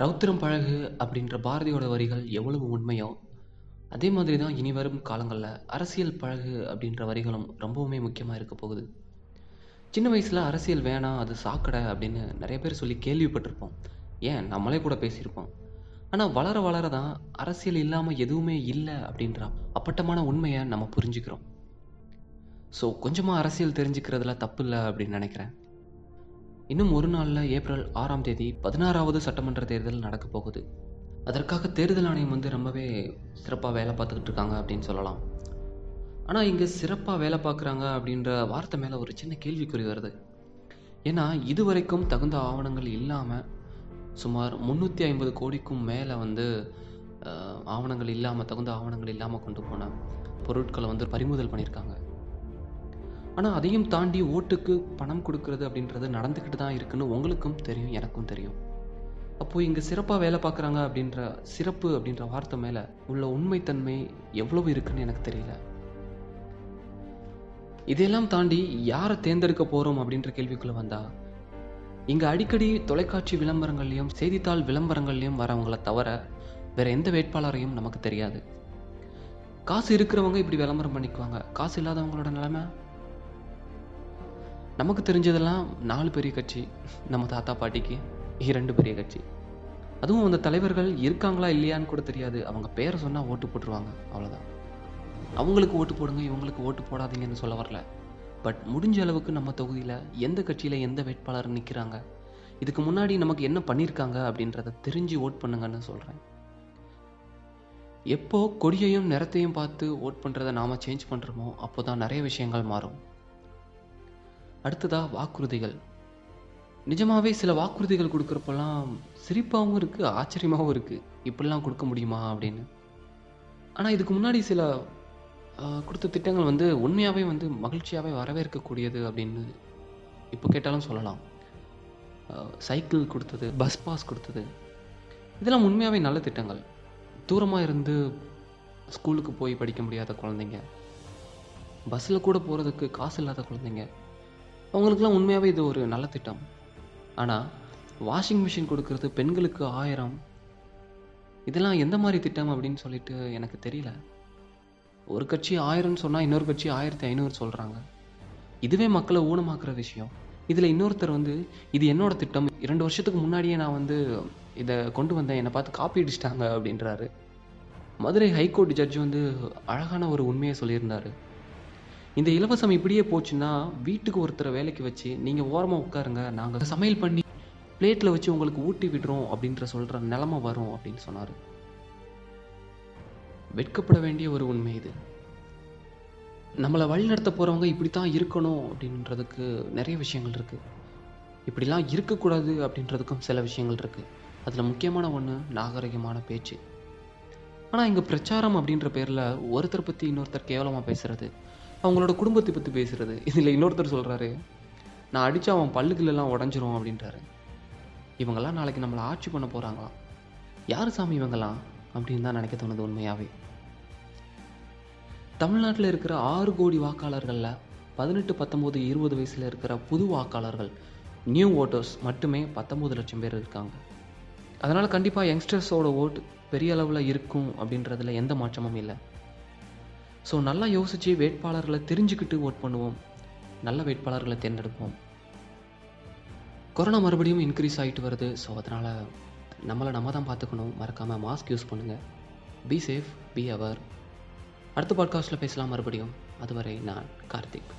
ரௌத்திரம் பழகு அப்படின்ற பாரதியோட வரிகள் எவ்வளவு உண்மையோ அதே மாதிரி தான் இனி வரும் காலங்களில் அரசியல் பழகு அப்படின்ற வரிகளும் ரொம்பவுமே முக்கியமாக இருக்க போகுது. சின்ன வயசில் அரசியல் வேணாம் அது சாக்கடை அப்படின்னு நிறைய பேர் சொல்லி கேள்விப்பட்டிருப்போம். ஏன்? நம்மளே கூட பேசியிருப்போம். ஆனால் வளர வளர தான் அரசியல் இல்லாமல் எதுவுமே இல்லை அப்படின்ற அப்பட்டமான உண்மையை நம்ம புரிஞ்சுக்கிறோம். ஸோ கொஞ்சமாக அரசியல் தெரிஞ்சுக்கிறதுல தப்பு இல்லை அப்படின்னு நினைக்கிறேன். இன்னும் ஒரு நாளில் ஏப்ரல் ஆறாம் தேதி பதினாறாவது சட்டமன்ற தேர்தல் நடக்க போகுது. அதற்காக தேர்தல் ஆணையம் வந்து ரொம்பவே சிறப்பாக வேலை பார்த்துக்கிட்டு இருக்காங்க அப்படின்னு சொல்லலாம். ஆனால் இங்கே சிறப்பாக வேலை பார்க்குறாங்க அப்படின்ற வார்த்தை மேலே ஒரு சின்ன கேள்விக்குறி வருது. ஏன்னா இதுவரைக்கும் தகுந்த ஆவணங்கள் இல்லாமல் சுமார் முந்நூற்றி ஐம்பது கோடிக்கும் மேலே வந்து ஆவணங்கள் இல்லாமல் தகுந்த ஆவணங்கள் இல்லாமல் கொண்டு போன பொருட்களை வந்து பறிமுதல் பண்ணியிருக்காங்க. ஆனால் அதையும் தாண்டி ஓட்டுக்கு பணம் கொடுக்கறது அப்படின்றது நடந்துக்கிட்டு தான் இருக்குன்னு உங்களுக்கும் தெரியும் எனக்கும் தெரியும். அப்போது இங்கே சிறப்பாக வேலை பார்க்குறாங்க அப்படின்ற சிறப்பு அப்படின்ற வார்த்தை மேலே உள்ள உண்மைத்தன்மை எவ்வளவு இருக்குன்னு எனக்கு தெரியல. இதையெல்லாம் தாண்டி யாரை தேர்ந்தெடுக்க போகிறோம் அப்படின்ற கேள்விக்குள்ளே வந்தா இங்கே அடிக்கடி தொலைக்காட்சி விளம்பரங்கள்லையும் செய்தித்தாள் விளம்பரங்கள்லையும் வரவங்களை தவிர வேற எந்த வேட்பாளரையும் நமக்கு தெரியாது. காசு இருக்கிறவங்க இப்படி விளம்பரம் பண்ணிக்குவாங்க. காசு இல்லாதவங்களோட நிலைமை? நமக்கு தெரிஞ்சதெல்லாம் நாலு பெரிய கட்சி நம்ம தாத்தா பாட்டிக்கு இரண்டு பெரிய கட்சி. அதுவும் அந்த தலைவர்கள் இருக்காங்களா இல்லையான்னு கூட தெரியாது. அவங்க பேரை சொன்னால் ஓட்டு போட்டுருவாங்க அவ்வளோதான் அவங்களுக்கு ஓட்டு போடுங்க இவங்களுக்கு ஓட்டு போடாதீங்கன்னு சொல்ல வரல. பட் முடிஞ்ச அளவுக்கு நம்ம தொகுதியில் எந்த கட்சியில் எந்த வேட்பாளர் நிற்கிறாங்க இதுக்கு முன்னாடி நமக்கு என்ன பண்ணியிருக்காங்க அப்படின்றத தெரிஞ்சு ஓட் பண்ணுங்கன்னு சொல்கிறேன் எப்போ கொடியையும் நிறத்தையும் பார்த்து ஓட் பண்ணுறதை நாம் சேஞ்ச் பண்ணுறோமோ அப்போ தான் நிறைய விஷயங்கள் மாறும். அடுத்ததா வாக்குறுதிகள். நிஜமாவே சில வாக்குறுதிகள் கொடுக்குறப்பெல்லாம் சிரிப்பாகவும் இருக்குது ஆச்சரியமாகவும் இருக்குது இப்படிலாம் கொடுக்க முடியுமா அப்படின்னு. ஆனால் இதுக்கு முன்னாடி சில கொடுத்த திட்டங்கள் வந்து உண்மையாகவே வந்து மகிழ்ச்சியாகவே வரவேற்கக்கூடியது அப்படின்னு இப்போ கேட்டாலும் சொல்லலாம். சைக்கிள் கொடுத்தது பஸ் பாஸ் கொடுத்தது. இதெல்லாம் உண்மையாகவே நல்ல திட்டங்கள். தூரமாக இருந்து ஸ்கூலுக்கு போய் படிக்க முடியாத குழந்தைங்க. பஸ்ஸில் கூட போகிறதுக்கு காசு இல்லாத குழந்தைங்க. அவங்களுக்குலாம் உண்மையாகவே இது ஒரு நல்ல திட்டம். ஆனால் வாஷிங் மிஷின் கொடுக்கறது பெண்களுக்கு ஆயிரம். இதெல்லாம் எந்த மாதிரி திட்டம் அப்படின்னு சொல்லிட்டு எனக்கு தெரியல. ஒரு கட்சி ஆயிரம்னு சொன்னால் இன்னொரு கட்சி ஆயிரத்தி ஐநூறு சொல்கிறாங்க இதுவே மக்களை ஊனமாக்குற விஷயம். இதில் இன்னொருத்தர் வந்து இது என்னோட திட்டம் இரண்டு வருஷத்துக்கு முன்னாடியே நான் வந்து இதை கொண்டு வந்தேன் என்னை பார்த்து காப்பி அடிச்சிட்டாங்க அப்படின்றாரு. மதுரை ஹைகோர்ட் ஜட்ஜ் வந்து அழகான ஒரு உண்மையை சொல்லியிருந்தாரு. இந்த இலவசம் இப்படியே போச்சுன்னா வீட்டுக்கு ஒருத்தரை வேலைக்கு வச்சு நீங்கள் ஓரமாக உட்காருங்க நாங்கள் சமையல் பண்ணி பிளேட்டில் வச்சு உங்களுக்கு ஊட்டி விடுறோம் அப்படின்ற சொல்கிற நிலமை வரும் அப்படின்னு சொன்னார். வெட்கப்பட வேண்டிய ஒரு உண்மை இது. நம்மளை வழிநடத்த போகிறவங்க இப்படி தான் இருக்கணும் அப்படின்றதுக்கு நிறைய விஷயங்கள் இருக்குது இப்படிலாம் இருக்கக்கூடாது அப்படின்றதுக்கும் சில விஷயங்கள் இருக்குது அதில் முக்கியமான ஒன்று நாகரிகமான பேச்சு. ஆனால் இங்கே பிரச்சாரம் அப்படின்ற பேரில் ஒருத்தர் பற்றி இன்னொருத்தர் கேவலமாக பேசுகிறது அவங்களோட குடும்பத்தை பற்றி பேசுறது இதில் இன்னொருத்தர் சொல்கிறாரு நான் அடித்தா அவன் பல்லுகளெல்லாம் உடஞ்சிரும் அப்படின்றாரு. இவங்கெல்லாம் நாளைக்கு நம்மளை ஆட்சி பண்ண போகிறாங்களாம் யார் சாமி இவங்கெல்லாம்? அப்படின்னு தான் நினைக்க தோணுது உண்மையாகவே தமிழ்நாட்டில் இருக்கிற ஆறு கோடி வாக்காளர்களில் பதினெட்டு பத்தொம்போது இருபது வயசில் இருக்கிற புது வாக்காளர்கள் நியூ ஓட்டர்ஸ் மட்டுமே பத்தொம்போது லட்சம் பேர் இருக்காங்க. அதனால் கண்டிப்பாக யங்ஸ்டர்ஸோட ஓட் பெரிய அளவில் இருக்கும் அப்படின்றதுல எந்த மாற்றமும் இல்லை. ஸோ நல்லா யோசித்து வேட்பாளர்களை தெரிஞ்சுக்கிட்டு ஓட் பண்ணுவோம். நல்ல வேட்பாளர்களை தேர்ந்தெடுப்போம். கொரோனா மறுபடியும் இன்க்ரீஸ் ஆகிட்டு வருது. ஸோ அதனால் நம்மளை நம்ம தான் பார்த்துக்கணும். மறக்காமல் மாஸ்க் யூஸ் பண்ணுங்கள் பி சேஃப் பி அவர் அடுத்த பாட்காஸ்ட்டில் பேசலாம் மறுபடியும். அதுவரை நான் கார்த்திக்.